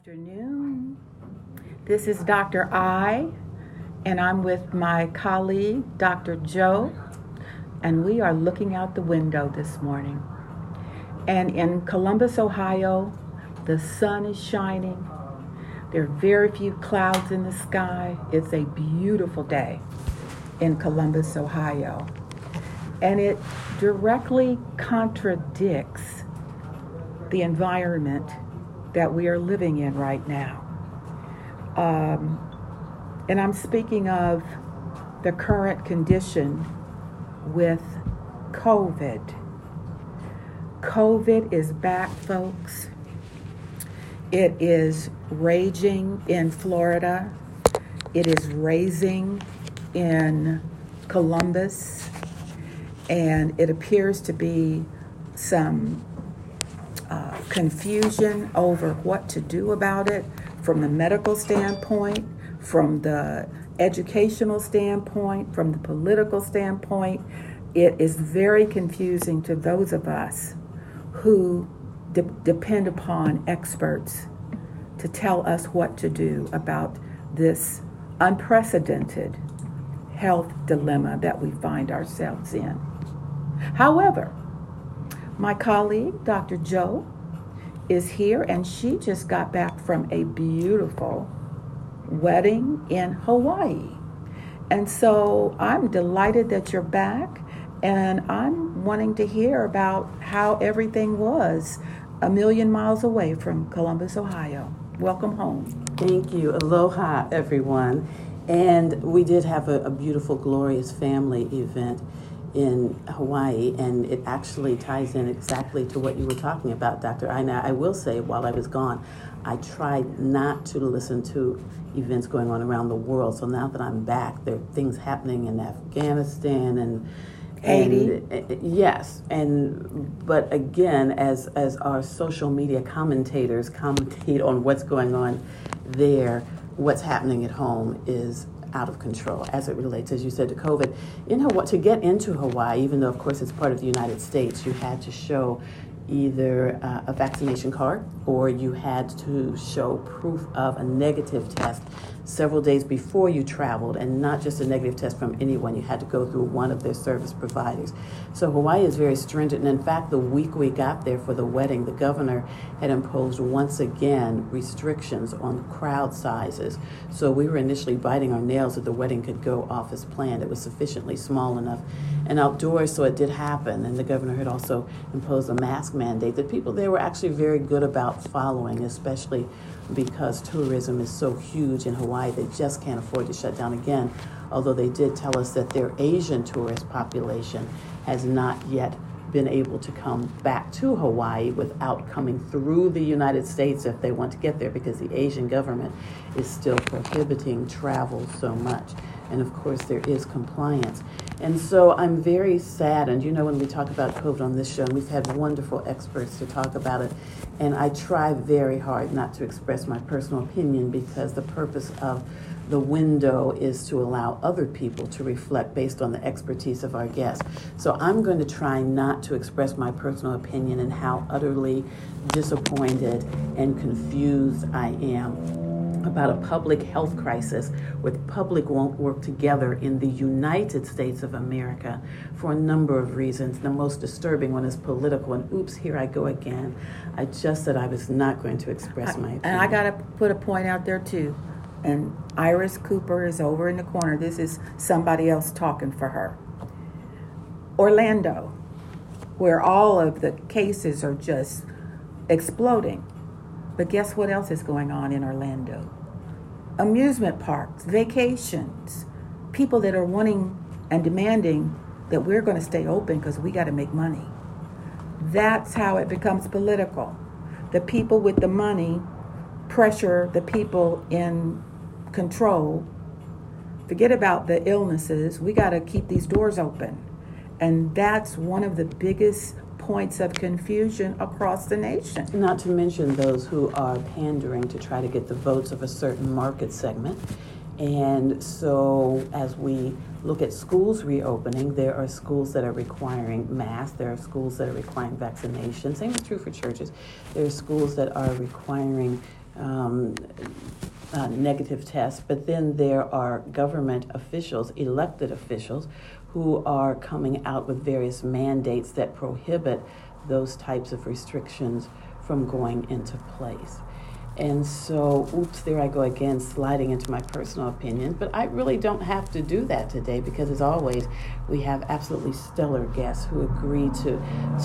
afternoon. This is Dr. I, and I'm with my colleague, Dr. Joe, and we are looking out the window this morning. And in Columbus, Ohio, the sun is shining. There are very few clouds in the sky. It's a beautiful day in Columbus, Ohio. And it directly contradicts the environment that we are living in right now. Um, and I'm speaking of the current condition with COVID. COVID is back, folks. It is raging in Florida. It is raising in Columbus. And it appears to be some uh, confusion over what to do about it from the medical standpoint, from the educational standpoint, from the political standpoint. It is very confusing to those of us who de- depend upon experts to tell us what to do about this unprecedented health dilemma that we find ourselves in. However, my colleague, Dr. Joe, is here, and she just got back from a beautiful wedding in Hawaii. And so I'm delighted that you're back, and I'm wanting to hear about how everything was a million miles away from Columbus, Ohio. Welcome home. Thank you. Aloha, everyone. And we did have a, a beautiful, glorious family event in Hawaii, and it actually ties in exactly to what you were talking about, Dr. Ina. I will say, while I was gone, I tried not to listen to events going on around the world. So now that I'm back, there are things happening in Afghanistan and Haiti. And, uh, yes, and but again, as as our social media commentators commentate on what's going on there, what's happening at home is out of control as it relates, as you said, to COVID. In Hawaii, to get into Hawaii, even though of course it's part of the United States, you had to show either uh, a vaccination card or you had to show proof of a negative test several days before you traveled, and not just a negative test from anyone. You had to go through one of their service providers. So Hawaii is very stringent, and in fact, the week we got there for the wedding, the governor had imposed once again restrictions on crowd sizes. So we were initially biting our nails that the wedding could go off as planned. It was sufficiently small enough and outdoors, so it did happen. And the governor had also imposed a mask mandate that people there were actually very good about following, especially because tourism is so huge in Hawaii, they just can't afford to shut down again. Although they did tell us that their Asian tourist population has not yet been able to come back to Hawaii without coming through the United States if they want to get there because the Asian government is still prohibiting travel so much. And of course, there is compliance. And so I'm very saddened. You know, when we talk about COVID on this show, and we've had wonderful experts to talk about it, and I try very hard not to express my personal opinion because the purpose of the window is to allow other people to reflect based on the expertise of our guests. So I'm going to try not to express my personal opinion and how utterly disappointed and confused I am about a public health crisis the public won't work together in the United States of America for a number of reasons. The most disturbing one is political. And oops, here I go again. I just said I was not going to express my opinion. And I got to put a point out there too. And Iris Cooper is over in the corner. This is somebody else talking for her. Orlando, where all of the cases are just exploding. But guess what else is going on in Orlando? Amusement parks, vacations, people that are wanting and demanding that we're going to stay open because we got to make money. That's how it becomes political. The people with the money pressure the people in control. Forget about the illnesses. We got to keep these doors open. And that's one of the biggest points of confusion across the nation. Not to mention those who are pandering to try to get the votes of a certain market segment. And so, as we look at schools reopening, there are schools that are requiring masks, there are schools that are requiring vaccination. Same is true for churches. There are schools that are requiring um, uh, negative tests, but then there are government officials, elected officials, who are coming out with various mandates that prohibit those types of restrictions from going into place. And so, oops, there I go again, sliding into my personal opinion. But I really don't have to do that today because, as always, we have absolutely stellar guests who agree to,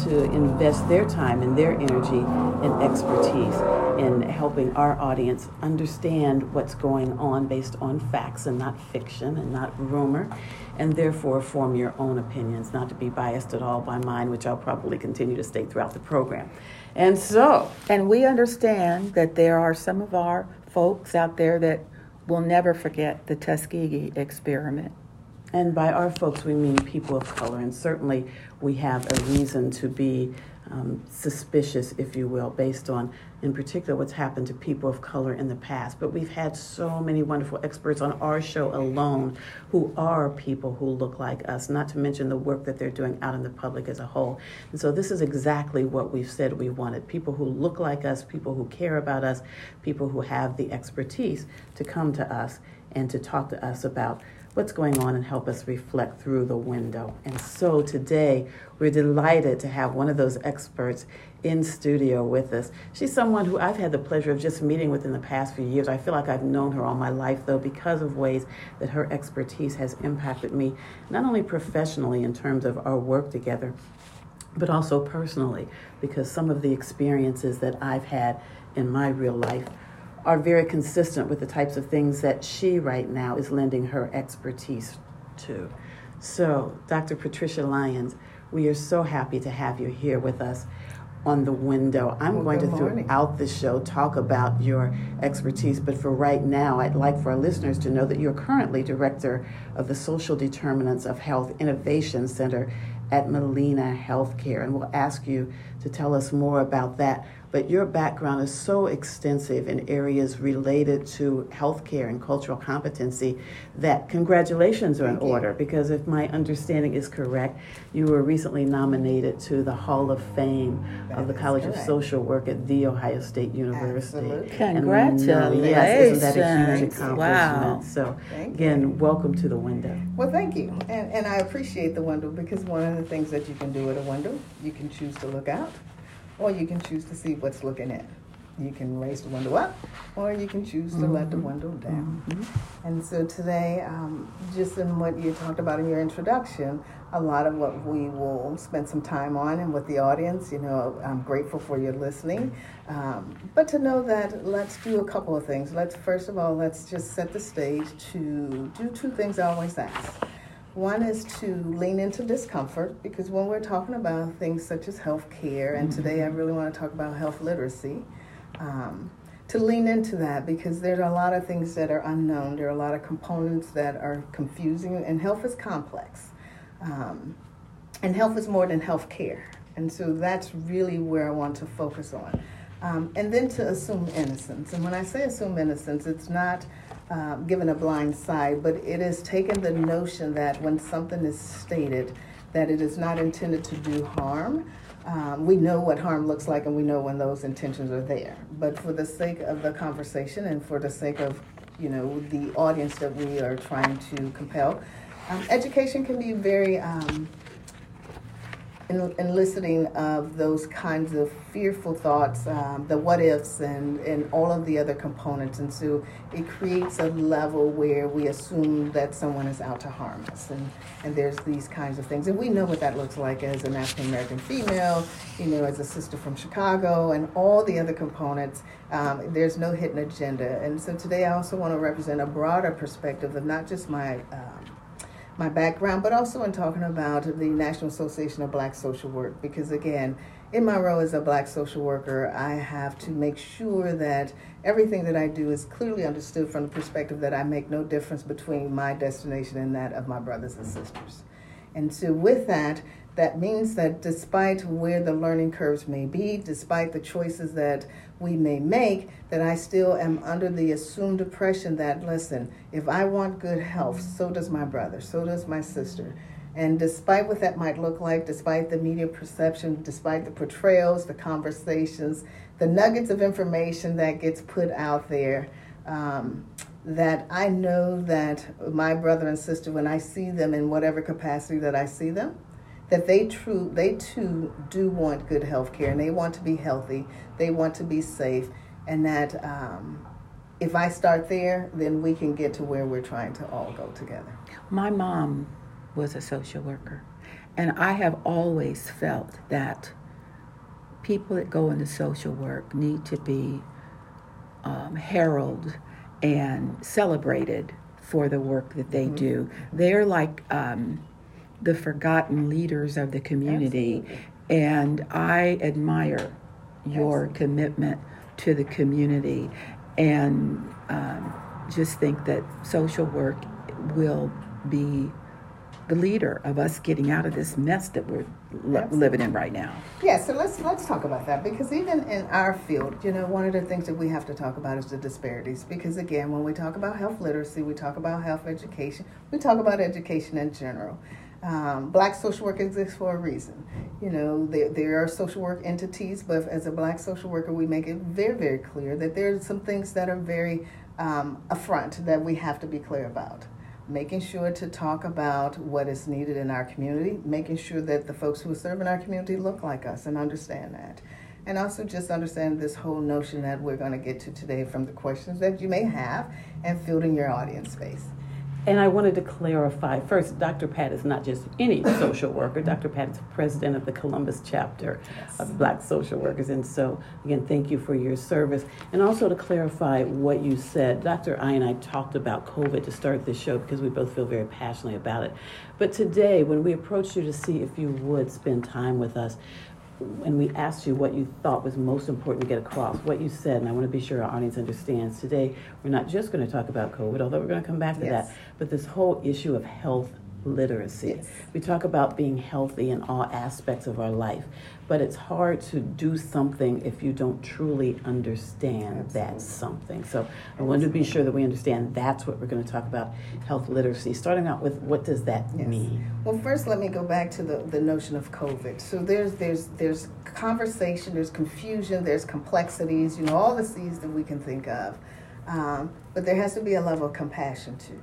to invest their time and their energy and expertise in helping our audience understand what's going on based on facts and not fiction and not rumor, and therefore form your own opinions, not to be biased at all by mine, which I'll probably continue to state throughout the program. And so, and we understand that there are some of our folks out there that will never forget the Tuskegee experiment. And by our folks, we mean people of color, and certainly we have a reason to be um, suspicious, if you will, based on, in particular, what's happened to people of color in the past. But we've had so many wonderful experts on our show alone who are people who look like us, not to mention the work that they're doing out in the public as a whole. And so, this is exactly what we've said we wanted people who look like us, people who care about us, people who have the expertise to come to us and to talk to us about what's going on and help us reflect through the window. And so today, we're delighted to have one of those experts in studio with us. She's someone who I've had the pleasure of just meeting with in the past few years. I feel like I've known her all my life, though, because of ways that her expertise has impacted me, not only professionally in terms of our work together, but also personally, because some of the experiences that I've had in my real life are very consistent with the types of things that she right now is lending her expertise to. So, Dr. Patricia Lyons, we are so happy to have you here with us on the window. I'm well, going to morning. throughout the show talk about your expertise, but for right now, I'd like for our listeners to know that you're currently director of the Social Determinants of Health Innovation Center at Molina Healthcare, and we'll ask you to tell us more about that but your background is so extensive in areas related to healthcare and cultural competency that congratulations are in order because if my understanding is correct, you were recently nominated to the Hall of Fame that of the College correct. of Social Work at The Ohio State University. Absolutely. Congratulations. yes, isn't that a huge accomplishment? Wow. So, Thank again, you. welcome to the window. Well, thank you. And, and I appreciate the window because one of the things that you can do at a window, you can choose to look out or you can choose to see what's looking in. You can raise the window up, or you can choose to let the window down. And so today, um, just in what you talked about in your introduction, a lot of what we will spend some time on and with the audience, you know, I'm grateful for your listening. Um, but to know that let's do a couple of things. Let's, first of all, let's just set the stage to do two things I always ask. One is to lean into discomfort because when we're talking about things such as health care, and today I really want to talk about health literacy, um, to lean into that because there are a lot of things that are unknown. There are a lot of components that are confusing, and health is complex. Um, and health is more than health care. And so that's really where I want to focus on. Um, and then to assume innocence. And when I say assume innocence, it's not um, given a blind side, but it is taken the notion that when something is stated, that it is not intended to do harm. Um, we know what harm looks like and we know when those intentions are there. But for the sake of the conversation and for the sake of, you know, the audience that we are trying to compel, um, education can be very um, eliciting of those kinds of fearful thoughts, um, the what ifs, and, and all of the other components. And so it creates a level where we assume that someone is out to harm us. And, and there's these kinds of things. And we know what that looks like as an African American female, you know, as a sister from Chicago, and all the other components. Um, there's no hidden agenda. And so today I also want to represent a broader perspective of not just my. Um, my background, but also in talking about the National Association of Black Social Work. Because again, in my role as a black social worker, I have to make sure that everything that I do is clearly understood from the perspective that I make no difference between my destination and that of my brothers and sisters. And so, with that, that means that despite where the learning curves may be, despite the choices that we may make, that I still am under the assumed impression that, listen, if I want good health, so does my brother, so does my sister. And despite what that might look like, despite the media perception, despite the portrayals, the conversations, the nuggets of information that gets put out there, um, that I know that my brother and sister, when I see them in whatever capacity that I see them, that they true they too do want good health care and they want to be healthy, they want to be safe, and that um, if I start there, then we can get to where we're trying to all go together. My mom was a social worker, and I have always felt that people that go into social work need to be um, heralded and celebrated for the work that they mm-hmm. do. They're like um, the forgotten leaders of the community, Absolutely. and I admire your Absolutely. commitment to the community and um, just think that social work will be the leader of us getting out of this mess that we're li- living in right now. Yeah, so let's let's talk about that because even in our field, you know, one of the things that we have to talk about is the disparities. Because again, when we talk about health literacy, we talk about health education, we talk about education in general. Um, black social work exists for a reason. You know, there, there are social work entities, but as a black social worker, we make it very, very clear that there are some things that are very um, affront that we have to be clear about making sure to talk about what is needed in our community, making sure that the folks who serve in our community look like us and understand that. And also just understand this whole notion that we're going to get to today from the questions that you may have and fielding your audience space. And I wanted to clarify first, Dr. Pat is not just any social worker. Dr. Pat is president of the Columbus chapter yes. of Black Social Workers. And so, again, thank you for your service. And also to clarify what you said, Dr. I and I talked about COVID to start this show because we both feel very passionately about it. But today, when we approached you to see if you would spend time with us, and we asked you what you thought was most important to get across, what you said, and I want to be sure our audience understands. Today, we're not just going to talk about COVID, although we're going to come back to yes. that, but this whole issue of health literacy. Yes. We talk about being healthy in all aspects of our life, but it's hard to do something if you don't truly understand Absolutely. that something. So I want to be sure that we understand that's what we're going to talk about health literacy. Starting out with what does that yes. mean? Well, first let me go back to the, the notion of COVID. So there's there's there's conversation, there's confusion, there's complexities, you know, all the C's that we can think of. Um, but there has to be a level of compassion too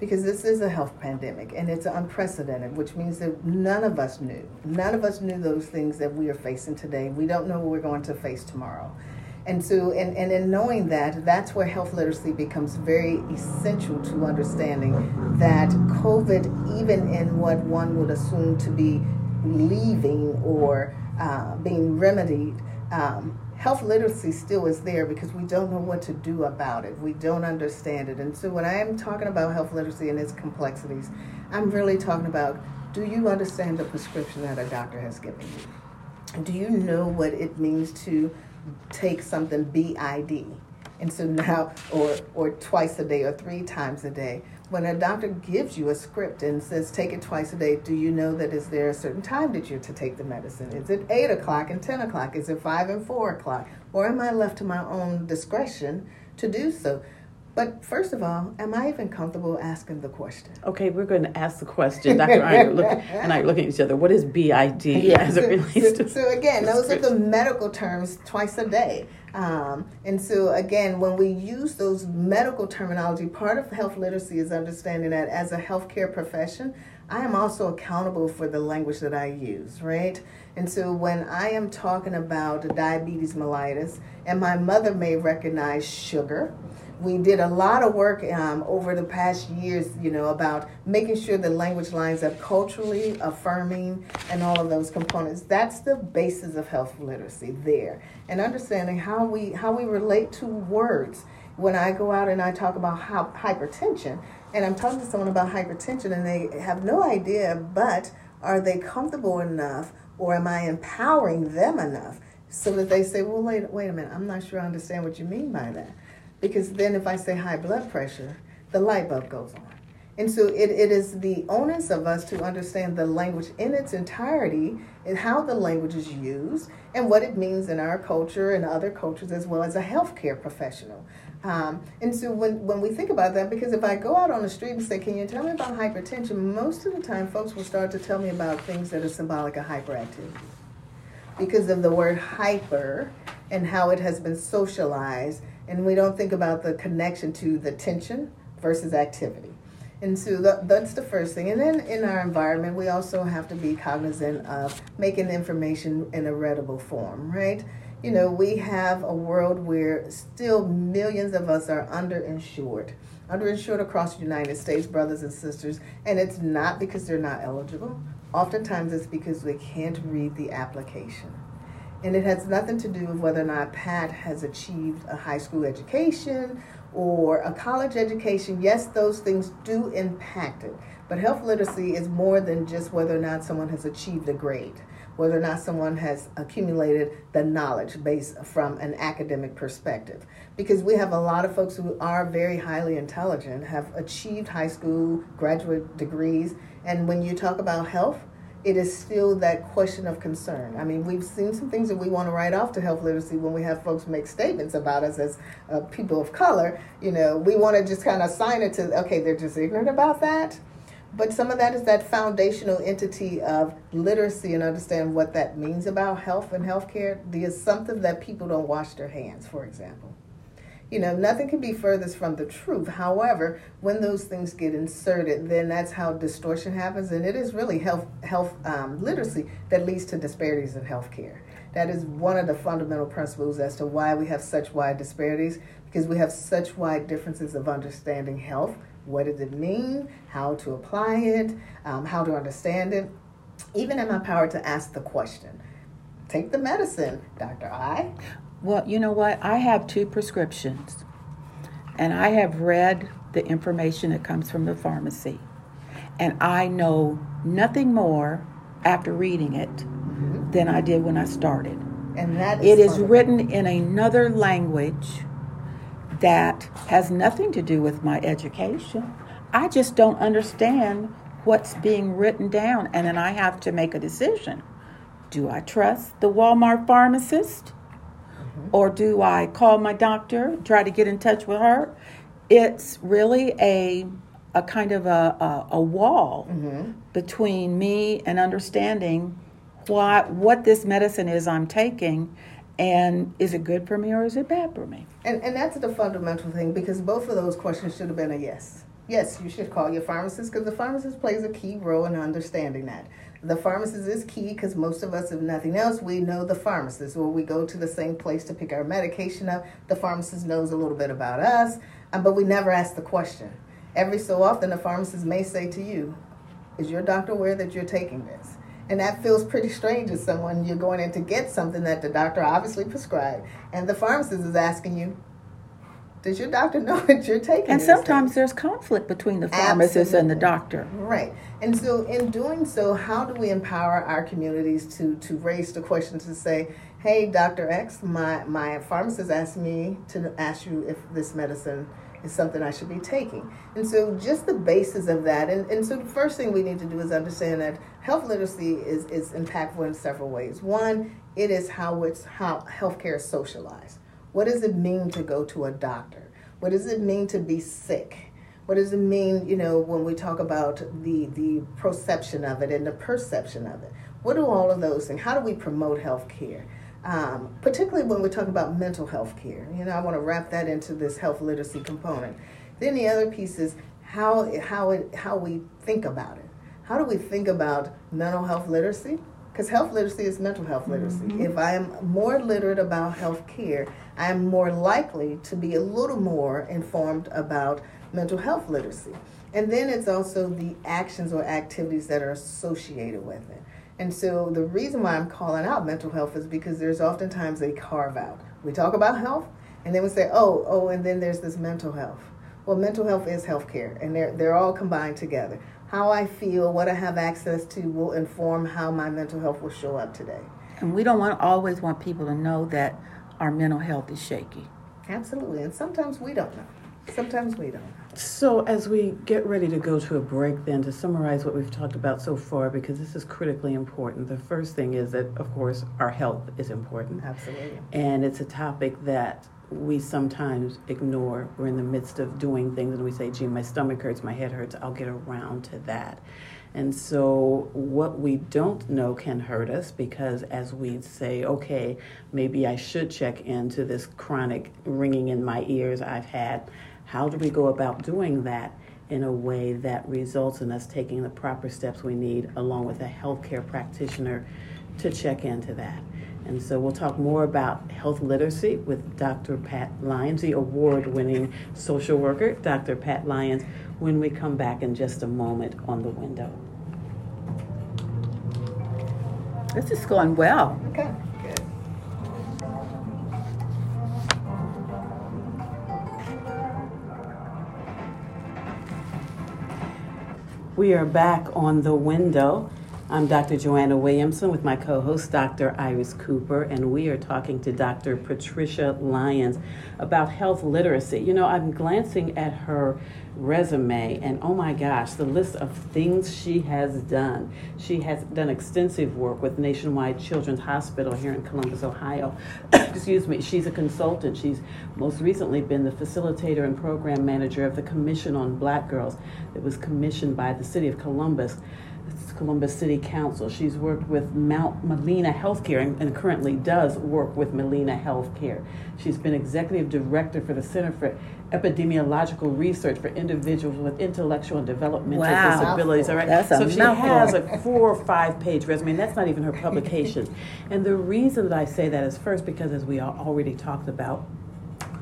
because this is a health pandemic and it's unprecedented, which means that none of us knew. None of us knew those things that we are facing today. We don't know what we're going to face tomorrow. And so, and, and in knowing that, that's where health literacy becomes very essential to understanding that COVID, even in what one would assume to be leaving or uh, being remedied, um, health literacy still is there because we don't know what to do about it. We don't understand it. And so when I am talking about health literacy and its complexities, I'm really talking about do you understand the prescription that a doctor has given you? Do you know what it means to take something BID? And so now, or, or twice a day or three times a day, when a doctor gives you a script and says take it twice a day, do you know that is there a certain time that you're to take the medicine? Is it eight o'clock and ten o'clock? Is it five and four o'clock? Or am I left to my own discretion to do so? But first of all, am I even comfortable asking the question? Okay, we're going to ask the question. Dr. Iron look, and I are looking at each other. What is BID yeah. as it relates so, to? So again, those are the medical terms twice a day. Um, and so again, when we use those medical terminology, part of health literacy is understanding that as a healthcare profession, I am also accountable for the language that I use, right? And so when I am talking about diabetes mellitus, and my mother may recognize sugar, we did a lot of work um, over the past years, you know, about making sure the language lines up culturally, affirming, and all of those components. That's the basis of health literacy there, and understanding how we how we relate to words. When I go out and I talk about hypertension, and I'm talking to someone about hypertension, and they have no idea, but are they comfortable enough, or am I empowering them enough? So that they say, well, wait, wait a minute, I'm not sure I understand what you mean by that. Because then if I say high blood pressure, the light bulb goes on. And so it, it is the onus of us to understand the language in its entirety and how the language is used and what it means in our culture and other cultures as well as a healthcare professional. Um, and so when, when we think about that, because if I go out on the street and say, Can you tell me about hypertension? Most of the time, folks will start to tell me about things that are symbolic of hyperactivity. Because of the word hyper and how it has been socialized, and we don't think about the connection to the tension versus activity. And so that, that's the first thing. And then in our environment, we also have to be cognizant of making information in a readable form, right? you know, we have a world where still millions of us are underinsured, underinsured across the United States, brothers and sisters, and it's not because they're not eligible. Oftentimes it's because they can't read the application. And it has nothing to do with whether or not Pat has achieved a high school education or a college education. Yes, those things do impact it. But health literacy is more than just whether or not someone has achieved a grade whether or not someone has accumulated the knowledge base from an academic perspective. Because we have a lot of folks who are very highly intelligent, have achieved high school graduate degrees, and when you talk about health, it is still that question of concern. I mean, we've seen some things that we want to write off to health literacy when we have folks make statements about us as uh, people of color. You know, we want to just kind of assign it to, okay, they're just ignorant about that but some of that is that foundational entity of literacy and understand what that means about health and healthcare. The assumptive that people don't wash their hands, for example. You know, nothing can be furthest from the truth. However, when those things get inserted, then that's how distortion happens, and it is really health health um, literacy that leads to disparities in healthcare. That is one of the fundamental principles as to why we have such wide disparities, because we have such wide differences of understanding health what does it mean? How to apply it? Um, how to understand it? Even in my power to ask the question. Take the medicine, Dr. I. Well, you know what? I have two prescriptions, and I have read the information that comes from the pharmacy, and I know nothing more after reading it mm-hmm. than I did when I started. And that is it is written in another language that has nothing to do with my education. I just don't understand what's being written down, and then I have to make a decision. Do I trust the Walmart pharmacist? Mm-hmm. Or do I call my doctor, try to get in touch with her? It's really a a kind of a, a, a wall mm-hmm. between me and understanding what what this medicine is I'm taking and is it good for me or is it bad for me? And and that's the fundamental thing because both of those questions should have been a yes. Yes, you should call your pharmacist because the pharmacist plays a key role in understanding that. The pharmacist is key because most of us, if nothing else, we know the pharmacist, or we go to the same place to pick our medication up. The pharmacist knows a little bit about us, um, but we never ask the question. Every so often, the pharmacist may say to you, Is your doctor aware that you're taking this? And that feels pretty strange as someone you're going in to get something that the doctor obviously prescribed, and the pharmacist is asking you, does your doctor know that you're taking and sometimes there's conflict between the pharmacist Absolutely. and the doctor right and so in doing so how do we empower our communities to to raise the question to say hey dr x my my pharmacist asked me to ask you if this medicine is something I should be taking. And so just the basis of that, and, and so the first thing we need to do is understand that health literacy is, is impactful in several ways. One, it is how it's how healthcare is socialized. What does it mean to go to a doctor? What does it mean to be sick? What does it mean, you know, when we talk about the the perception of it and the perception of it? What do all of those things? How do we promote health care? um, particularly when we talk about mental health care. You know, I want to wrap that into this health literacy component. Then the other piece is how how it how we think about it. How do we think about mental health literacy? Because health literacy is mental health literacy. Mm-hmm. If I am more literate about health care, I am more likely to be a little more informed about mental health literacy. And then it's also the actions or activities that are associated with it. And so the reason why I'm calling out mental health is because there's oftentimes a carve out. We talk about health, and then we say, oh, oh, and then there's this mental health. Well, mental health is healthcare, and they're they're all combined together. How I feel, what I have access to, will inform how my mental health will show up today. And we don't want always want people to know that our mental health is shaky. Absolutely, and sometimes we don't know. Sometimes we don't. So, as we get ready to go to a break, then to summarize what we've talked about so far, because this is critically important, the first thing is that, of course, our health is important. Absolutely. And it's a topic that we sometimes ignore. We're in the midst of doing things and we say, gee, my stomach hurts, my head hurts, I'll get around to that. And so, what we don't know can hurt us because, as we say, okay, maybe I should check into this chronic ringing in my ears I've had. How do we go about doing that in a way that results in us taking the proper steps we need, along with a healthcare practitioner, to check into that? And so we'll talk more about health literacy with Dr. Pat Lyons, the award winning social worker, Dr. Pat Lyons, when we come back in just a moment on the window. This is going well. Okay, good. We are back on the window. I'm Dr. Joanna Williamson with my co host, Dr. Iris Cooper, and we are talking to Dr. Patricia Lyons about health literacy. You know, I'm glancing at her resume, and oh my gosh, the list of things she has done. She has done extensive work with Nationwide Children's Hospital here in Columbus, Ohio. Excuse me, she's a consultant. She's most recently been the facilitator and program manager of the Commission on Black Girls that was commissioned by the City of Columbus. Columbus City Council. She's worked with Mount Molina Healthcare and, and, currently does work with Molina Healthcare. She's been executive director for the Center for Epidemiological Research for Individuals with Intellectual and Developmental wow. Disabilities. All right, that's so she has a four or five page resume, and that's not even her publication. and the reason that I say that is first because, as we already talked about,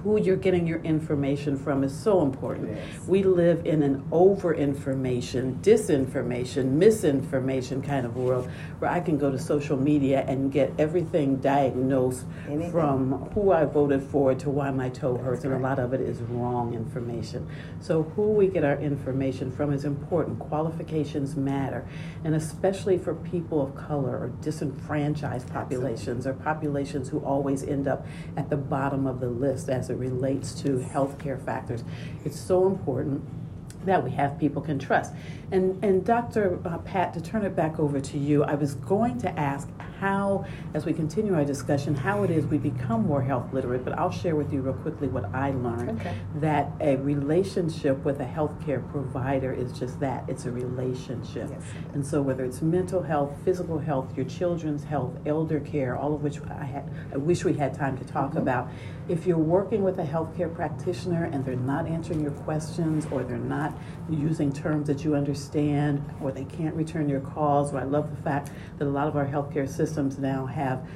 who you're getting your information from is so important. Yes. We live in an over information, disinformation, misinformation kind of world where I can go to social media and get everything diagnosed Anything. from who I voted for to why my toe hurts, and a lot of it is wrong information. So, who we get our information from is important. Qualifications matter, and especially for people of color or disenfranchised populations or populations who always end up at the bottom of the list as it relates to healthcare factors. It's so important that we have people can trust. And and Dr. Uh, Pat, to turn it back over to you, I was going to ask how, as we continue our discussion, how it is we become more health literate. But I'll share with you real quickly what I learned. Okay. That a relationship with a healthcare provider is just that. It's a relationship. Yes. And so whether it's mental health, physical health, your children's health, elder care, all of which I had, I wish we had time to talk Mm-hmm. about. If you're working with a healthcare practitioner and they're not answering your questions or they're not using terms that you understand or they can't return your calls, or I love the fact that a lot of our healthcare systems now have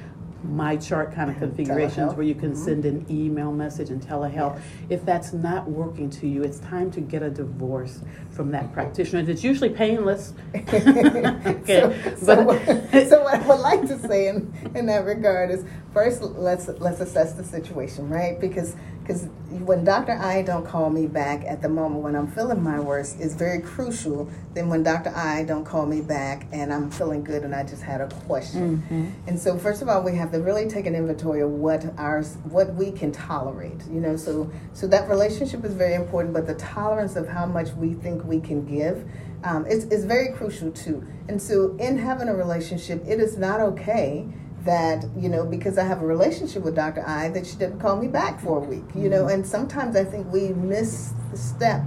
my chart kind of configurations where you can send an email message and telehealth. Yes. If that's not working to you, it's time to get a divorce from that mm-hmm. practitioner. It's usually painless. okay, so, but so, so what I would like to say in, in that regard is first let's let's assess the situation, right? Because because when Dr. I don't call me back at the moment when I'm feeling my worst is very crucial than when Dr. I don't call me back and I'm feeling good and I just had a question. And so first of all, we have to really take an inventory of what our what we can tolerate. You know, so so that relationship is very important, but the tolerance of how much we think we can give um, is, is very crucial too. And so in having a relationship, it is not okay that you know because I have a relationship with Dr. I that she didn't call me back for a week. You know, mm-hmm. and sometimes I think we miss the step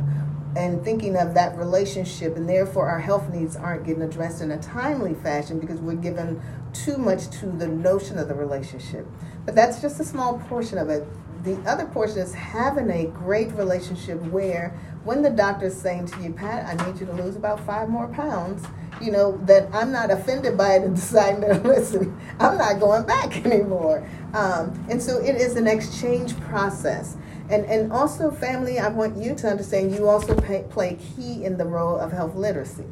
and thinking of that relationship and therefore our health needs aren't getting addressed in a timely fashion because we're given too much to the notion of the relationship. But that's just a small portion of it. The other portion is having a great relationship where when the doctor's saying to you, Pat, I need you to lose about five more pounds, you know, that I'm not offended by it and deciding to listen, I'm not going back anymore. Um, and so it is an exchange process. And, and also, family, I want you to understand you also pay, play key in the role of health literacy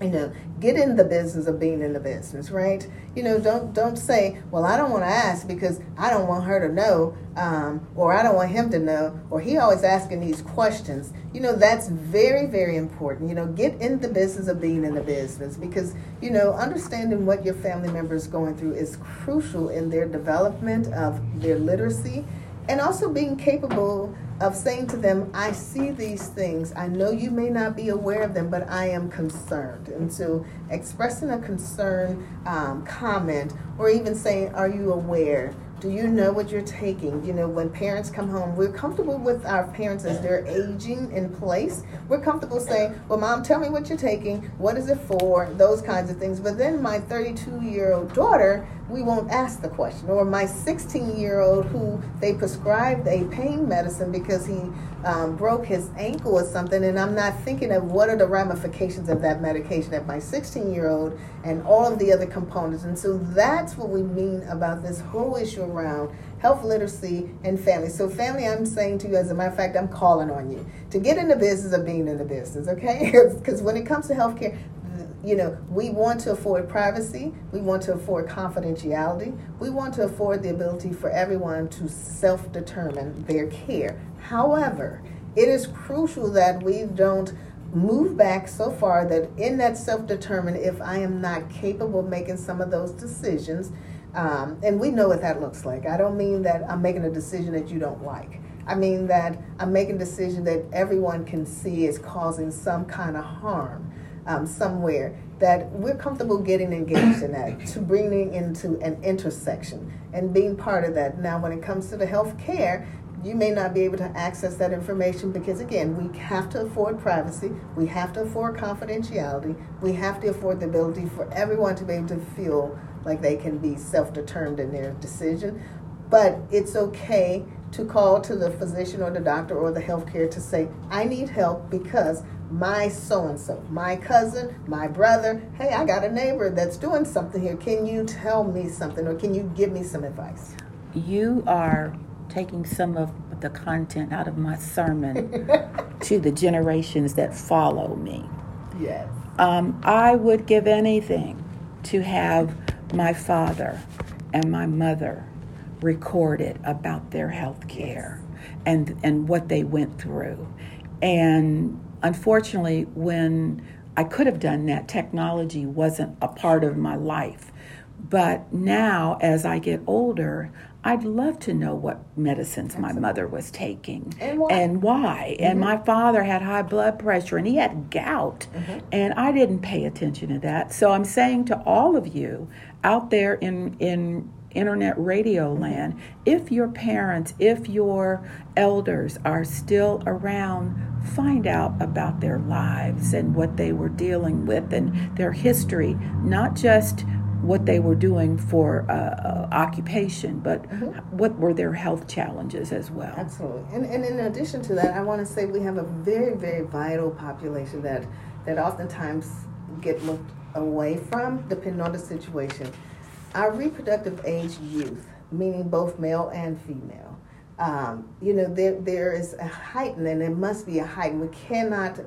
you know get in the business of being in the business right? You know don't don't say well i don't want to ask because i don't want her to know um, or i don't want him to know or he always asking these questions. You know that's very very important. You know get in the business of being in the business because you know understanding what your family member is going through is crucial in their development of their literacy and also being capable of saying to them, I see these things. I know you may not be aware of them, but I am concerned. And so expressing a concern um, comment or even saying, Are you aware? Do you know what you're taking? You know, when parents come home, we're comfortable with our parents as they're aging in place. We're comfortable saying, Well, mom, tell me what you're taking. What is it for? Those kinds of things. But then my 32 year old daughter, we won't ask the question. Or my 16 year old who they prescribed a pain medicine because he um, broke his ankle or something, and I'm not thinking of what are the ramifications of that medication at my 16 year old and all of the other components. And so that's what we mean about this whole issue around health literacy and family. So, family, I'm saying to you, as a matter of fact, I'm calling on you to get in the business of being in the business, okay? Because when it comes to healthcare, you know, we want to afford privacy, we want to afford confidentiality, we want to afford the ability for everyone to self determine their care. However, it is crucial that we don't move back so far that in that self determine, if I am not capable of making some of those decisions, um, and we know what that looks like. I don't mean that I'm making a decision that you don't like. I mean that I'm making a decision that everyone can see is causing some kind of harm um, somewhere that we're comfortable getting engaged in that to bringing into an intersection and being part of that. Now, when it comes to the health care, you may not be able to access that information because again we have to afford privacy we have to afford confidentiality we have to afford the ability for everyone to be able to feel like they can be self-determined in their decision but it's okay to call to the physician or the doctor or the healthcare to say i need help because my so and so, my cousin, my brother. Hey, I got a neighbor that's doing something here. Can you tell me something or can you give me some advice? You are taking some of the content out of my sermon to the generations that follow me. Yes. Um, I would give anything to have my father and my mother recorded about their health care and, and what they went through. And unfortunately, when I could have done that, technology wasn't a part of my life. But now, as I get older, I'd love to know what medicines my mother was taking and why. And, why. Mm-hmm. and my father had high blood pressure and he had gout, mm-hmm. and I didn't pay attention to that. So I'm saying to all of you out there in in internet radio land, if your parents, if your elders are still around, find out about their lives and what they were dealing with and their history, not just what they were doing for uh, uh, occupation, but mm-hmm. what were their health challenges as well. Absolutely. And, and in addition to that, I want to say we have a very, very vital population that, that oftentimes get looked away from depending on the situation. Our reproductive age youth, meaning both male and female, um, you know, there, there is a heightened, and there must be a heightened. We cannot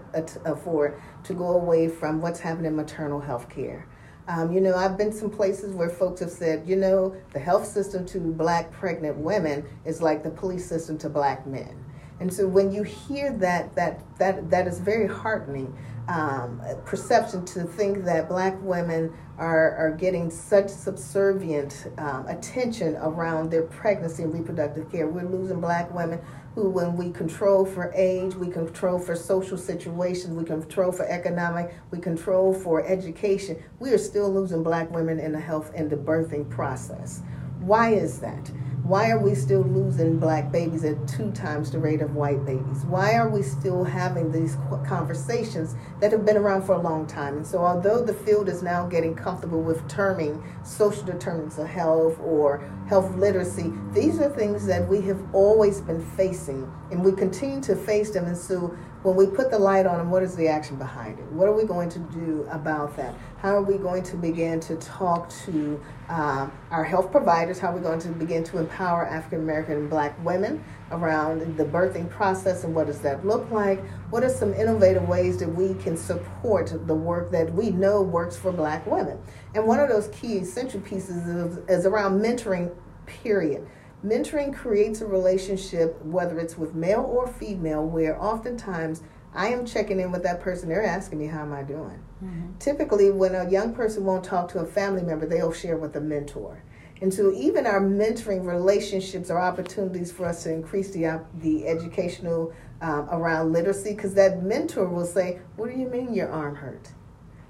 afford to go away from what's happening in maternal health care. Um, you know, I've been some places where folks have said, you know, the health system to black pregnant women is like the police system to black men. And so when you hear that, that, that, that is very heartening um, perception to think that black women are, are getting such subservient um, attention around their pregnancy and reproductive care. We're losing black women who, when we control for age, we control for social situations, we control for economic, we control for education, we are still losing black women in the health and the birthing process. Why is that? Why are we still losing black babies at two times the rate of white babies? Why are we still having these conversations that have been around for a long time? And so, although the field is now getting comfortable with terming social determinants of health or health literacy, these are things that we have always been facing and we continue to face them. And so, when we put the light on them, what is the action behind it? What are we going to do about that? How are we going to begin to talk to uh, our health providers? How are we going to begin to empower African American and Black women around the birthing process and what does that look like? What are some innovative ways that we can support the work that we know works for Black women? And one of those key essential pieces is, is around mentoring, period Mentoring creates a relationship, whether it's with male or female, where oftentimes I am checking in with that person. They're asking me, How am I doing? Mm-hmm. Typically, when a young person won't talk to a family member, they'll share with a mentor. And so, even our mentoring relationships are opportunities for us to increase the, the educational um, around literacy because that mentor will say, What do you mean your arm hurt?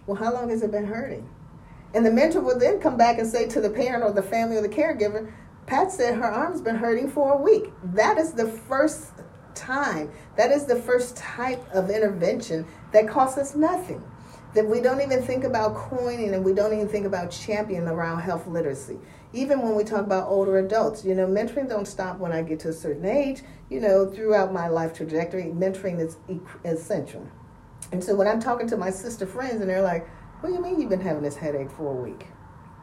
Well, how long has it been hurting? And the mentor will then come back and say to the parent or the family or the caregiver, Pat said her arm's been hurting for a week. That is the first time. That is the first type of intervention that costs us nothing. That we don't even think about coining and we don't even think about championing around health literacy. Even when we talk about older adults, you know, mentoring don't stop when I get to a certain age. You know, throughout my life trajectory, mentoring is essential. And so when I'm talking to my sister friends and they're like, what do you mean you've been having this headache for a week?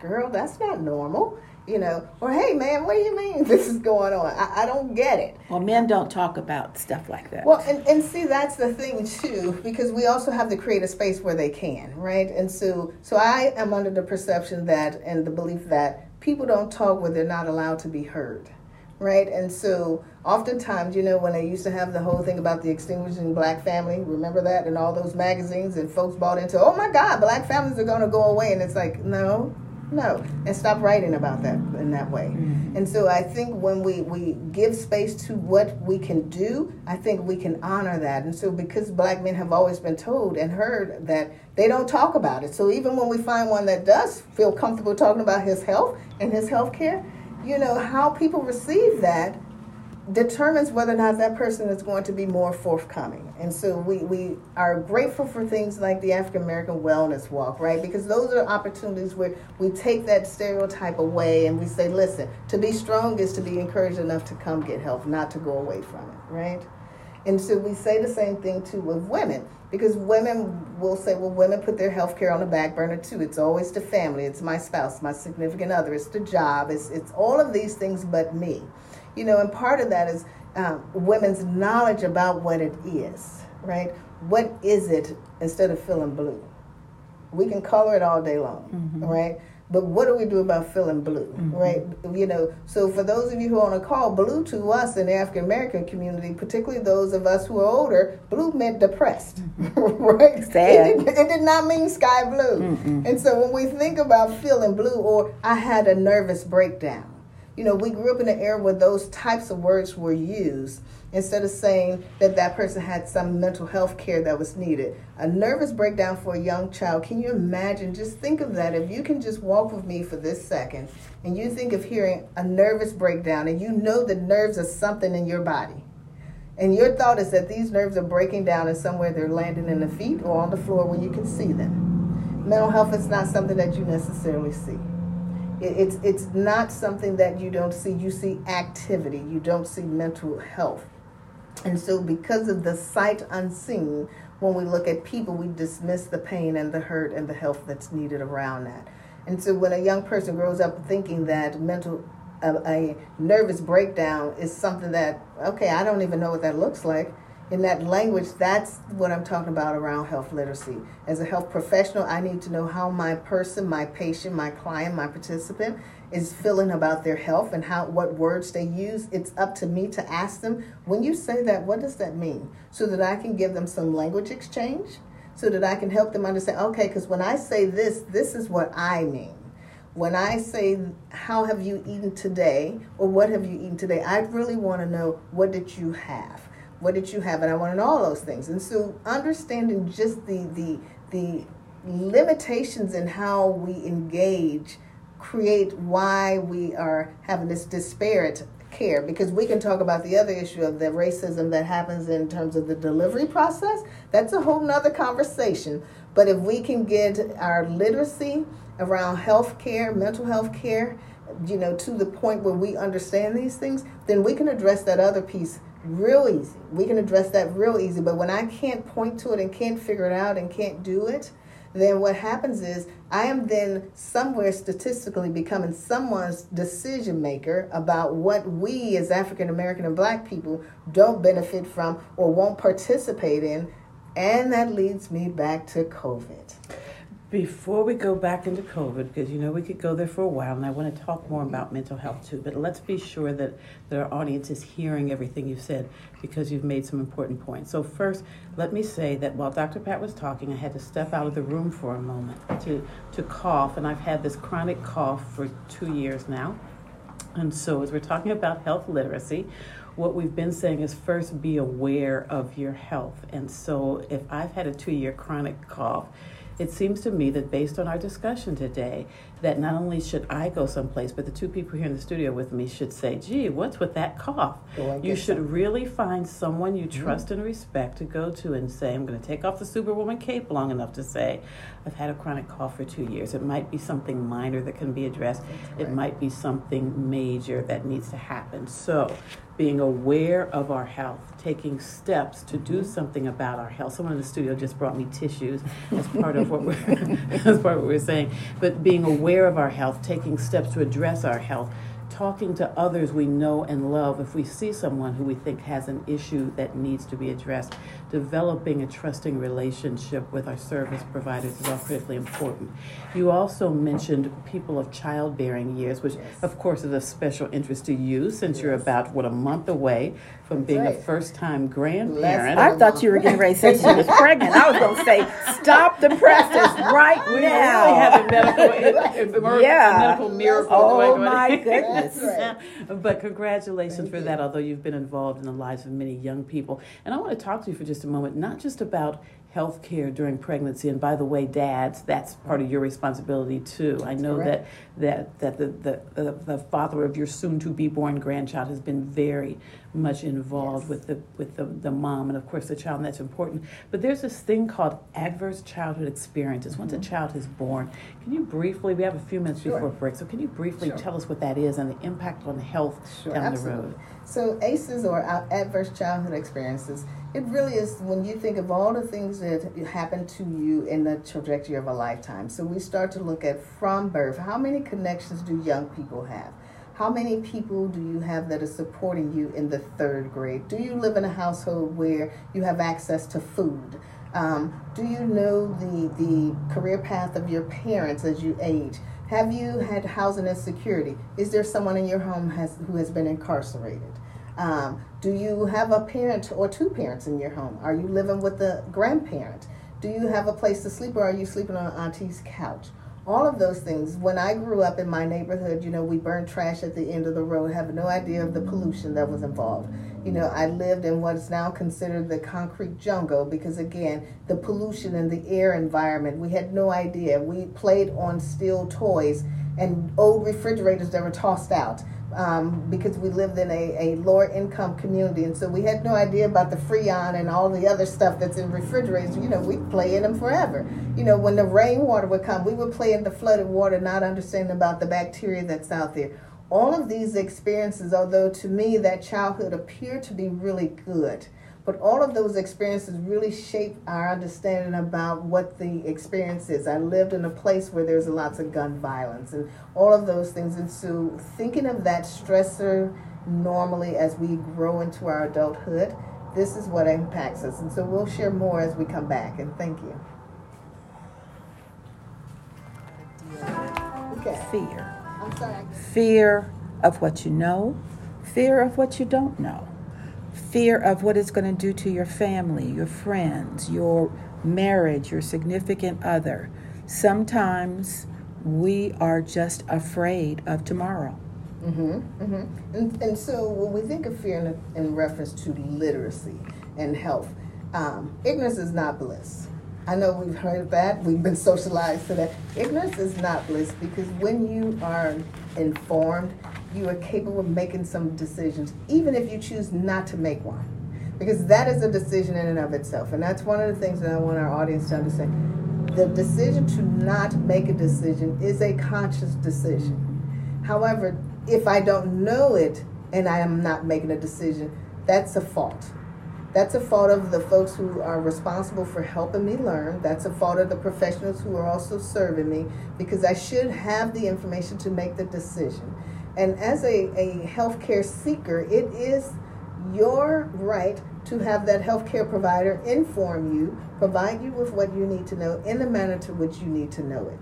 Girl, that's not normal you know, or hey man, what do you mean this is going on? I, I don't get it. Well, men don't talk about stuff like that. Well, and, and see, that's the thing too, because we also have to create a space where they can, right? And so, so I am under the perception that and the belief that people don't talk where they're not allowed to be heard, right? And so, oftentimes, you know, when they used to have the whole thing about the extinguishing black family, remember that, and all those magazines, and folks bought into, oh my God, black families are going to go away, and it's like, no, no, and stop writing about that in that way. Mm-hmm. And so I think when we, we give space to what we can do, I think we can honor that. And so because black men have always been told and heard that they don't talk about it. So even when we find one that does feel comfortable talking about his health and his health care, you know, how people receive that determines whether or not that person is going to be more forthcoming. And so we, we are grateful for things like the African American Wellness Walk, right? Because those are opportunities where we take that stereotype away and we say, listen, to be strong is to be encouraged enough to come get help, not to go away from it, right? And so we say the same thing too with women because women will say, well, women put their health care on the back burner too. It's always the family, it's my spouse, my significant other, it's the job, it's, it's all of these things but me. You know, and part of that is um, women's knowledge about what it is, right? What is it instead of feeling blue? We can color it all day long, mm-hmm. right? But what do we do about feeling blue, mm-hmm. right? You know, so for those of you who are on a call, blue to us in the African American community, particularly those of us who are older, blue meant depressed, mm-hmm. right? Sad. It did, it did, not mean sky blue. And so when we think about feeling blue, or I had a nervous breakdown, you know, we grew up in an era where those types of words were used instead of saying that that person had some mental health care that was needed. A nervous breakdown for a young child, can you imagine? Just think of that. If you can just walk with me for this second and you think of hearing a nervous breakdown and you know the nerves are something in your body. And your thought is that these nerves are breaking down and somewhere they're landing in the feet or on the floor where you can see them. Mental health is not something that you necessarily see. It's, it's not something that you don't see. You see activity, you don't see mental health. And so, because of the sight unseen, when we look at people, we dismiss the pain and the hurt and the health that's needed around that. And so, when a young person grows up thinking that mental, a, a nervous breakdown is something that, okay, I don't even know what that looks like, in that language, that's what I'm talking about around health literacy. As a health professional, I need to know how my person, my patient, my client, my participant is feeling about their health and how what words they use. It's up to me to ask them, when you say that, what does that mean? So that I can give them some language exchange, so that I can help them understand, okay, because when I say this, this is what I mean. When I say, how have you eaten today, or what have you eaten today, I really want to know, what did you have? What did you have? And I wanted all those things. And so understanding just the the the limitations in how we engage create why we are having this disparate care because we can talk about the other issue of the racism that happens in terms of the delivery process that's a whole nother conversation but if we can get our literacy around health care mental health care you know to the point where we understand these things then we can address that other piece real easy. We can address that real easy. But when I can't point to it and can't figure it out and can't do it, then what happens is I am then somewhere statistically becoming someone's decision maker about what we as African American and black people don't benefit from or won't participate in. And that leads me back to COVID. Before we go back into COVID, because you know we could go there for a while, and I want to talk more about mental health too, but let's be sure that, that our audience is hearing everything you've said because you've made some important points. So, first, let me say that while Dr. Pat was talking, I had to step out of the room for a moment to, to cough, and I've had this chronic cough for two years now. And so, as we're talking about health literacy, what we've been saying is first be aware of your health. And so, if I've had a two year chronic cough, it seems to me that based on our discussion today, that not only should I go someplace, but the two people here in the studio with me should say, gee, what's with that cough? You should some. really find someone you mm-hmm. trust and respect to go to and say, I'm going to take off the Superwoman cape long enough to say, I've had a chronic cough for two years. It might be something minor that can be addressed, it might be something major that needs to happen. So, being aware of our health, taking steps to do mm-hmm. something about our health. Someone in the studio just brought me tissues as part of what we're as part of what we're saying. But being aware of our health, taking steps to address our health talking to others we know and love if we see someone who we think has an issue that needs to be addressed. Developing a trusting relationship with our service providers is all critically important. You also mentioned people of childbearing years, which, yes. of course, is of special interest to you since yes. you're about, what, a month away from being right. a first time grandparent. I thought you were getting ready to say she was pregnant. I was going to say, stop the presses right we now. We really have a medical, yeah. medical miracle. Oh, my goodness. Right. but congratulations Thank for you. that, although you've been involved in the lives of many young people. And I want to talk to you for just a moment, not just about health care during pregnancy. And by the way, dads, that's part of your responsibility too. I know that that that the, the, the, the father of your soon to be born grandchild has been very much involved yes. with the with the, the mom and of course the child and that's important. But there's this thing called adverse childhood experiences. Mm-hmm. Once a mm-hmm. child is born, can you briefly we have a few minutes sure. before break, so can you briefly sure. tell us what that is and the impact on health sure, down absolutely. the road? So ACEs or adverse childhood experiences it really is when you think of all the things that happen to you in the trajectory of a lifetime. So we start to look at from birth, how many connections do young people have? How many people do you have that are supporting you in the third grade? Do you live in a household where you have access to food? Um, do you know the, the career path of your parents as you age? Have you had housing insecurity? Is there someone in your home has, who has been incarcerated? Um, do you have a parent or two parents in your home? Are you living with a grandparent? Do you have a place to sleep or are you sleeping on auntie's couch? All of those things. When I grew up in my neighborhood, you know, we burned trash at the end of the road, have no idea of the pollution that was involved. You know, I lived in what is now considered the concrete jungle because, again, the pollution in the air environment, we had no idea. We played on steel toys and old refrigerators that were tossed out um, because we lived in a, a lower income community. And so we had no idea about the Freon and all the other stuff that's in refrigerators. You know, we'd play in them forever. You know, when the rainwater would come, we would play in the flooded water, not understanding about the bacteria that's out there. All of these experiences, although to me that childhood appeared to be really good, but all of those experiences really shape our understanding about what the experience is. I lived in a place where there's lots of gun violence and all of those things. And so thinking of that stressor normally as we grow into our adulthood, this is what impacts us. And so we'll share more as we come back. And thank you. Okay. Fear. I'm sorry. Fear of what you know, fear of what you don't know fear of what it's going to do to your family, your friends, your marriage, your significant other. Sometimes we are just afraid of tomorrow. Mm-hmm, mm-hmm. And, and so when we think of fear in, in reference to literacy and health, um, ignorance is not bliss. I know we've heard that, we've been socialized to that. Ignorance is not bliss because when you are informed, you are capable of making some decisions, even if you choose not to make one. Because that is a decision in and of itself. And that's one of the things that I want our audience to understand. The decision to not make a decision is a conscious decision. However, if I don't know it and I am not making a decision, that's a fault. That's a fault of the folks who are responsible for helping me learn. That's a fault of the professionals who are also serving me because I should have the information to make the decision. And as a, a healthcare seeker, it is your right to have that healthcare provider inform you, provide you with what you need to know in the manner to which you need to know it.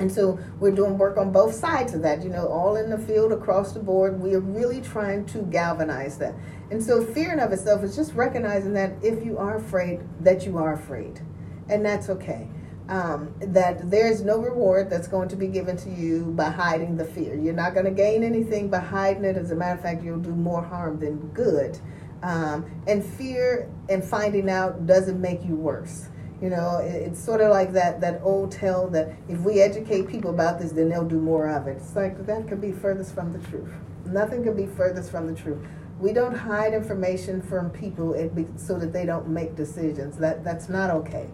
And so we're doing work on both sides of that, you know, all in the field across the board. We are really trying to galvanize that. And so fear in of itself is just recognizing that if you are afraid, that you are afraid. And that's okay um, that there's no reward that's going to be given to you by hiding the fear. You're not going to gain anything by hiding it. As a matter of fact, you'll do more harm than good. Um, and fear and finding out doesn't make you worse. You know, it, it's sort of like that that old tale that if we educate people about this, then they'll do more of it. It's like that could be furthest from the truth. Nothing could be furthest from the truth. We don't hide information from people so that they don't make decisions. That that's not okay.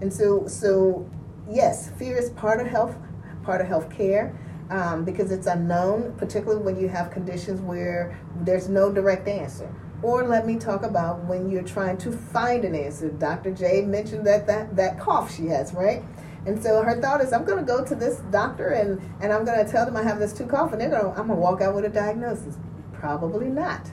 And so so yes, fear is part of health, part of health care. Um, because it's unknown, particularly when you have conditions where there's no direct answer. Or let me talk about when you're trying to find an answer. Dr. J mentioned that that, that cough she has, right? And so her thought is, I'm going to go to this doctor and, and I'm going to tell them I have this two cough, and they're going to, I'm going to walk out with a diagnosis. Probably not.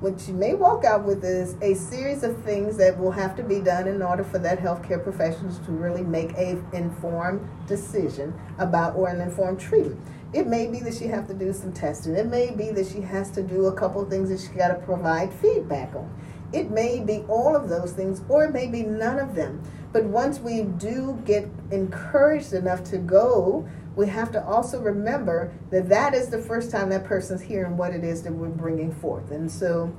What you may walk out with is a series of things that will have to be done in order for that healthcare professional to really make a informed decision about or an informed treatment. It may be that she have to do some testing. It may be that she has to do a couple of things that she got to provide feedback on. It may be all of those things, or it may be none of them. But once we do get encouraged enough to go, we have to also remember that that is the first time that person's hearing what it is that we're bringing forth. And so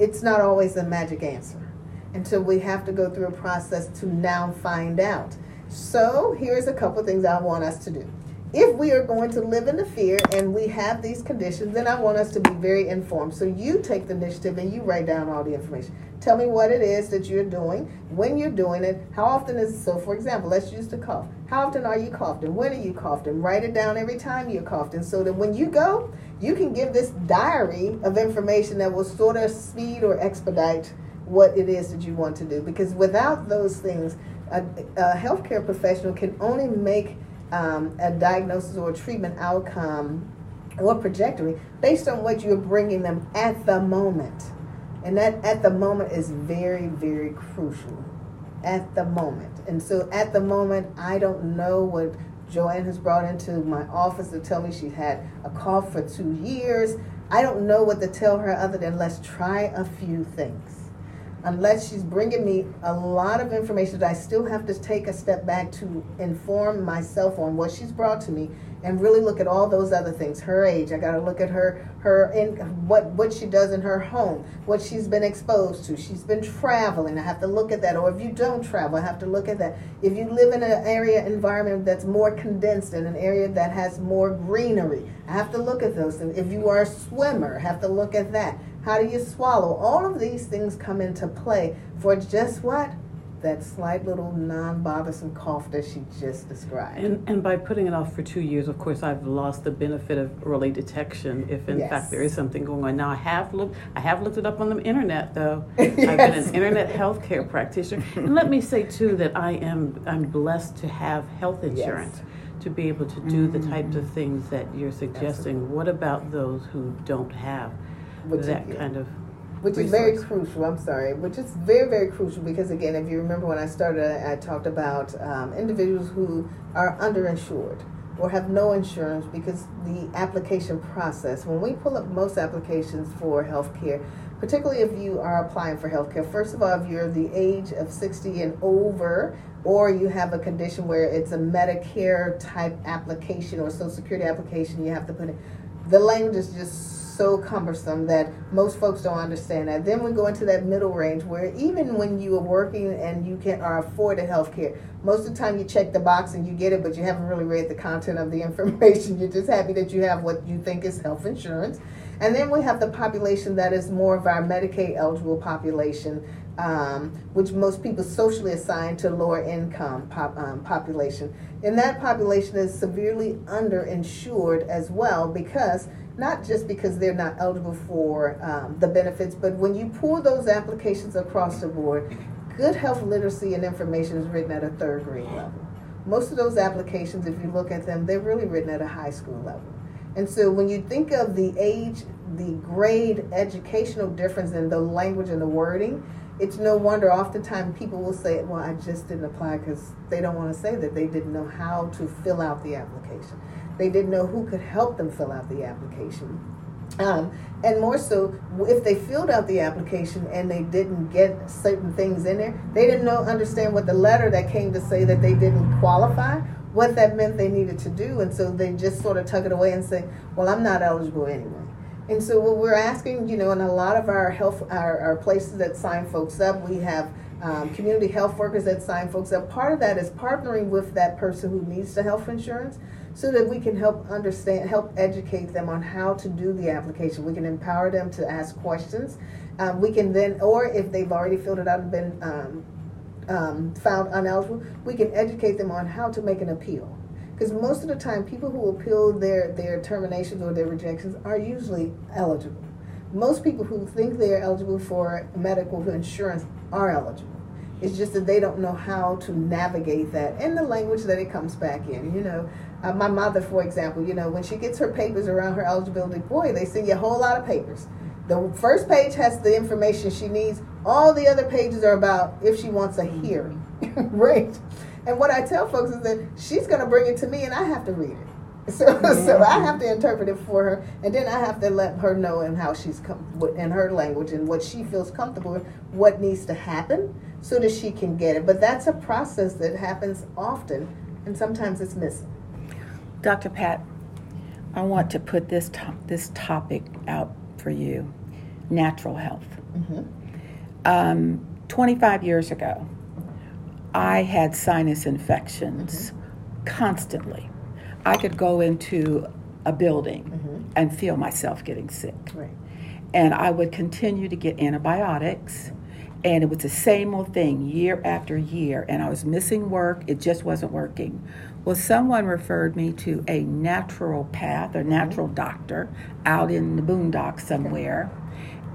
it's not always a magic answer. And so we have to go through a process to now find out. So here's a couple things I want us to do if we are going to live in the fear and we have these conditions, then I want us to be very informed. So you take the initiative and you write down all the information. Tell me what it is that you're doing, when you're doing it, how often is it. So, for example, let's use the cough. How often are you coughing? When are you coughing? Write it down every time you're coughing so that when you go, you can give this diary of information that will sort of speed or expedite what it is that you want to do. Because without those things, a, a healthcare professional can only make um, a diagnosis or a treatment outcome or trajectory based on what you're bringing them at the moment. And that at the moment is very, very crucial. At the moment. And so at the moment, I don't know what Joanne has brought into my office to tell me she had a cough for two years. I don't know what to tell her other than let's try a few things unless she's bringing me a lot of information that I still have to take a step back to inform myself on what she's brought to me and really look at all those other things her age. I got to look at her her in what what she does in her home what she's been exposed to. She's been traveling. I have to look at that. Or if you don't travel i have to look at that. If you live in an area environment that's more condensed in an area that has more greenery i have to look at those things. If you are a swimmer I have to look at that how do you swallow? All of these things come into play for just what? That slight little non bothersome cough that she just described. And, and by putting it off for two years, of course, I've lost the benefit of early detection if, in yes. fact, there is something going on. Now, I have looked, I have looked it up on the internet, though. yes. I've been an internet healthcare practitioner. and let me say, too, that I am I'm blessed to have health insurance. Yes to be able to do the types of mm. things that you're suggesting. Absolutely. What about those who don't have? Which that is, kind of which resource. is very crucial. I'm sorry, which is very very crucial because again, if you remember when I started, I, talked about um, individuals who are underinsured or have no insurance because the application process. When we pull up most applications for healthcare, particularly if you are applying for healthcare, first of all, if you're the age of 60 and over, or you have a condition where it's a Medicare type application or Social Security application, you have to put it. The language is just so cumbersome that most folks don't understand that. Then we go into that middle range where even when you are working and you can are afforded health care, most of the time you check the box and you get it, but you haven't really read the content of the information. You're just happy that you have what you think is health insurance. And then we have the population that is more of our Medicaid eligible population, um, which most people socially assign to lower income pop, um, population. And that population is severely underinsured as well because not just because they're not eligible for um, the benefits, but when you pull those applications across the board, good health literacy and information is written at a third grade level. Most of those applications, if you look at them, they're really written at a high school level. And so when you think of the age, the grade, educational difference in the language and the wording, it's no wonder oftentimes people will say, well, I just didn't apply because they don't want to say that they didn't know how to fill out the application. They didn't know who could help them fill out the application. Um, and more so, if they filled out the application and they didn't get certain things in there, they didn't know understand what the letter that came to say that they didn't qualify, what that meant they needed to do, and so they just sort of tuck it away and say, "Well, I'm not eligible anyway." And so what we're asking, you know, in a lot of our health, our, our places that sign folks up, we have um, community health workers that sign folks up. Part of that is partnering with that person who needs the health insurance so that we can help understand, help educate them on how to do the application. We can empower them to ask questions. Um, we can then, or if they've already filled it out and been um, um, found uneligible, we can educate them on how to make an appeal. Because most of the time, people who appeal their, their terminations or their rejections are usually eligible. Most people who think they're eligible for medical insurance are eligible. It's just that they don't know how to navigate that and the language that it comes back in. You know, uh, my mother, for example, you know, when she gets her papers around her eligibility, boy, they send you a whole lot of papers. The first page has the information she needs. All the other pages are about if she wants a hearing, right? And what I tell folks is that she's going to bring it to me, and I have to read it. So, mm-hmm. so I have to interpret it for her, and then I have to let her know in how she's com- in her language and what she feels comfortable with, what needs to happen, so that she can get it. But that's a process that happens often, and sometimes it's missing. Dr. Pat, I want to put this to- this topic out for you: natural health. Mm-hmm. Um, Twenty-five years ago, I had sinus infections mm-hmm. constantly. I could go into a building mm-hmm. and feel myself getting sick. Right. And I would continue to get antibiotics. And it was the same old thing year after year. And I was missing work, it just wasn't working. Well, someone referred me to a naturopath or mm-hmm. natural mm-hmm. doctor out in the boondocks somewhere.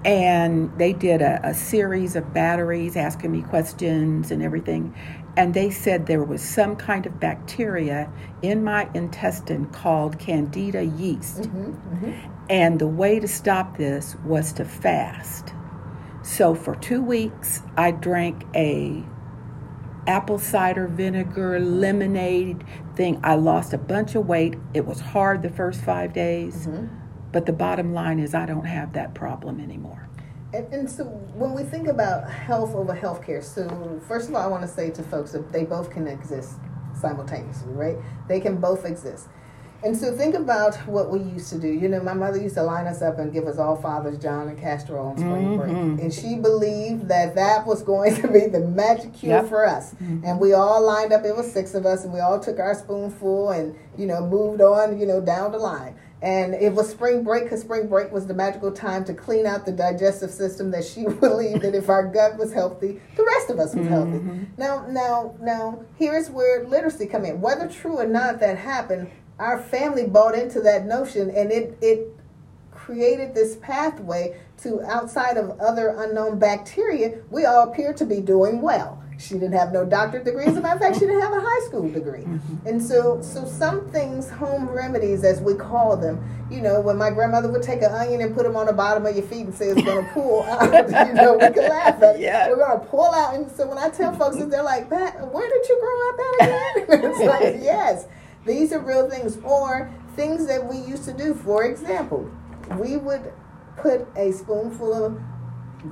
And they did a, a, series of batteries asking me questions and everything and they said there was some kind of bacteria in my intestine called candida yeast. Mm-hmm, mm-hmm. and the way to stop this was to fast. So for two weeks i drank a apple cider vinegar lemonade thing. I lost a bunch of weight. It was hard the first five days. Mm-hmm. But the bottom line is, I don't have that problem anymore. And, and, so when we think about health over healthcare, so first of all, I want to say to folks that they both can exist simultaneously, right? They can both exist. And so think about what we used to do. You know, my mother used to line us up and give us all Fathers John and Castor on spring mm-hmm. break. And she believed that that was going to be the magic cure yep. for us. Mm-hmm. And we all lined up, it was six of us, and we all took our spoonful and, you know, moved on, you know, down the line. And it was spring break because spring break was the magical time to clean out the digestive system that she believed that if our gut was healthy, the rest of us was healthy. Mm-hmm. Now, now, now, here's where literacy come in. Whether true or not that happened, our family bought into that notion, and it it created this pathway to outside of other unknown bacteria. We all appear to be doing well. She didn't have no doctorate degree. As a matter of fact, she didn't have a high school degree. Mm-hmm. And so, so some things, home remedies, as we call them, you know, when my grandmother would take an onion and put them on the bottom of your feet and say it's going to pull out, you know, we can laugh at it. Yeah. We're going to pull out. And so when I tell folks that, they're like, that, where did you grow up at again? it's like, yes, these are real things. Or things that we used to do. For example, we would put a spoonful of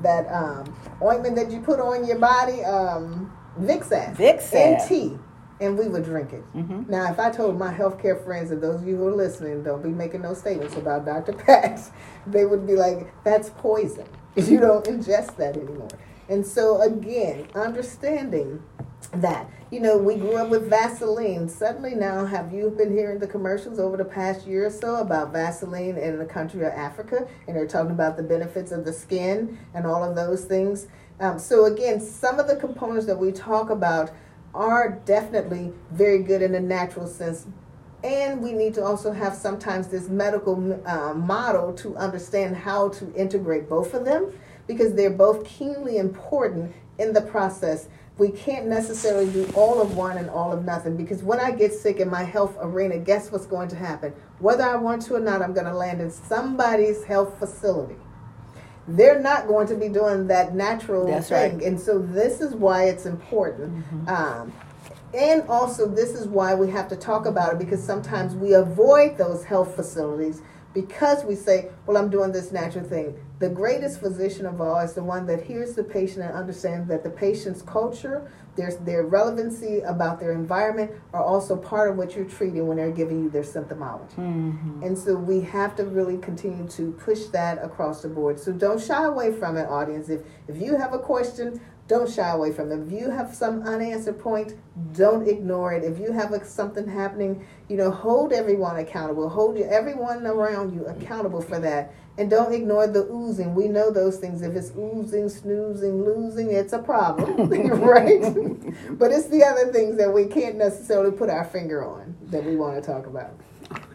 that um, ointment that you put on your body, um, Vicks Vicks in tea, and we would drink it. Mm-hmm. Now, if I told my healthcare friends and those of you who are listening, don't be making no statements about Dr. Pat, they would be like, "That's poison. You don't ingest that anymore." And so, again, understanding that. You know, we grew up with Vaseline. Suddenly now, have you been hearing the commercials over the past year or so about Vaseline in the country of Africa? And they're talking about the benefits of the skin and all of those things. Um, so, again, some of the components that we talk about are definitely very good in a natural sense. And we need to also have sometimes this medical uh, model to understand how to integrate both of them because they're both keenly important in the process we can't necessarily do all of one and all of nothing because when I get sick in my health arena, guess what's going to happen? Whether I want to or not, I'm going to land in somebody's health facility. They're not going to be doing that natural That's thing. Right. And so this is why it's important. Mm-hmm. Um, and also, this is why we have to talk about it because sometimes we avoid those health facilities because we say, well, I'm doing this natural thing. The greatest physician of all is the one that hears the patient and understands that the patient's culture, their, their relevancy about their environment are also part of what you're treating when they're giving you their symptomology. Mm-hmm. And so we have to really continue to push that across the board. So don't shy away from it, audience. If, if you have a question, don't shy away from them. If you have some unanswered point, don't ignore it. If you have a, something happening, you know, hold everyone accountable. Hold you, everyone around you accountable for that. And don't ignore the oozing. We know those things. If it's oozing, snoozing, losing, it's a problem, right? but it's the other things that we can't necessarily put our finger on that we want to talk about.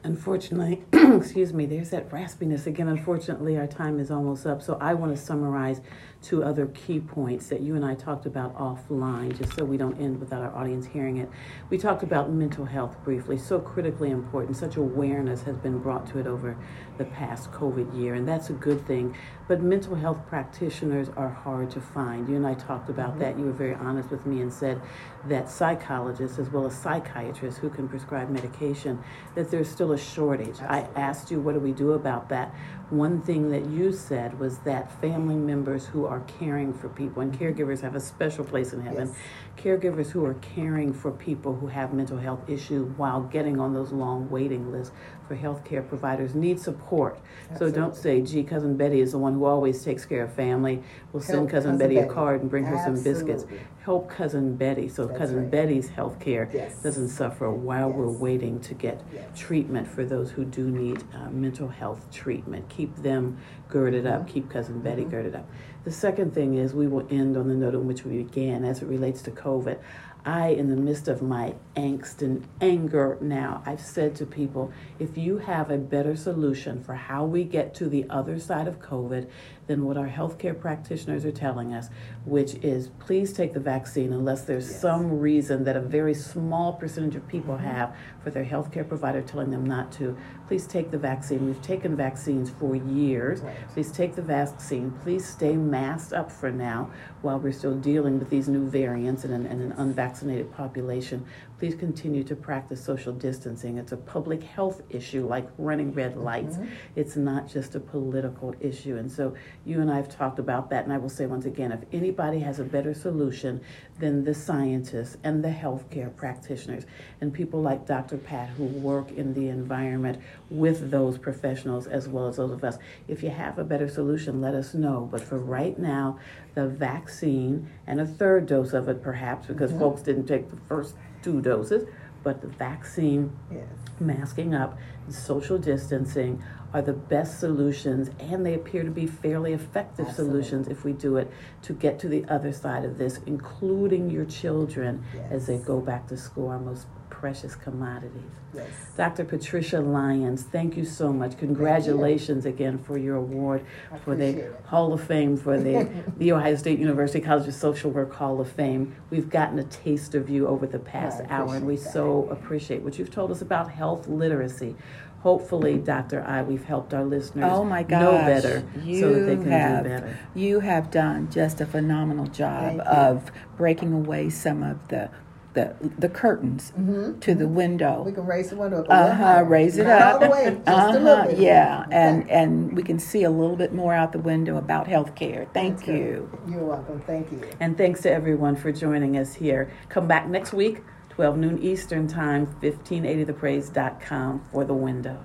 Unfortunately, excuse me, there's that raspiness again. Unfortunately, our time is almost up. So I want to summarize two other key points that you and I talked about offline, just so we don't end without our audience hearing it. We talked about mental health briefly, so critically important. Such awareness has been brought to it over the past COVID year, and that's a good thing. But mental health practitioners are hard to find. You and I talked about mm-hmm. that. You were very honest with me and said that psychologists, as well as psychiatrists who can prescribe medication, that there's still a shortage. Absolutely. I asked you, what do we do about that? One thing that you said was that family members who are caring for people, and caregivers have a special place in heaven, yes. caregivers who are caring for people who have mental health issues while getting on those long waiting lists for healthcare providers need support. Absolutely. So don't say, gee, Cousin Betty is the one who always takes care of family. We'll send Cousin, cousin Betty, Betty, a card and bring Absolutely. her some biscuits. Help Cousin Betty so That's Cousin right. Betty's health care yes. doesn't suffer while yes. we're waiting to get yes. treatment for those who do need uh, mental health treatment. Keep them girded mm-hmm. up, keep Cousin Betty mm-hmm. girded up. The second thing is we will end on the note in which we began as it relates to COVID. I, in the midst of my angst and anger now, I've said to people if you have a better solution for how we get to the other side of COVID than what our healthcare practitioners are telling us, which is please take the vaccine unless there's yes. some reason that a very small percentage of people mm-hmm. have for their healthcare provider telling them not to. Please take the vaccine. We've taken vaccines for years. Right. Please take the vaccine. Please stay masked up for now while we're still dealing with these new variants and an, and an unvaccinated population. Please continue to practice social distancing. It's a public health issue like running red lights. Mm-hmm. It's not just a political issue. And so you and I have talked about that. And I will say once again if anybody has a better solution than the scientists and the healthcare practitioners and people like Dr. Pat who work in the environment with those professionals as well as those of us, if you have a better solution, let us know. But for right now, the vaccine and a third dose of it perhaps because mm-hmm. folks didn't take the first two doses, but the vaccine, yes. masking up, social distancing are the best solutions, and they appear to be fairly effective Absolutely. solutions if we do it to get to the other side of this, including your children yes. as they go back to school, our most precious commodities. Yes. Dr. Patricia Lyons, thank you so much. Congratulations again for your award for the it. Hall of Fame for the, the Ohio State University College of Social Work Hall of Fame. We've gotten a taste of you over the past hour, and we that. so appreciate what you've told us about health literacy. Hopefully, Dr. I, we've helped our listeners oh my gosh, know better you so that they can have, do better. You have done just a phenomenal job of breaking away some of the the the curtains mm-hmm. to the window. We can raise the window up. Uh huh. Raise it up. All the way, just uh-huh. a little bit. Yeah, okay. and and we can see a little bit more out the window about health care. Thank That's you. Good. You're welcome. Thank you. And thanks to everyone for joining us here. Come back next week, 12 noon Eastern Time, 1580thepraise.com for the window.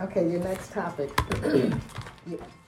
Okay, your next topic. yeah.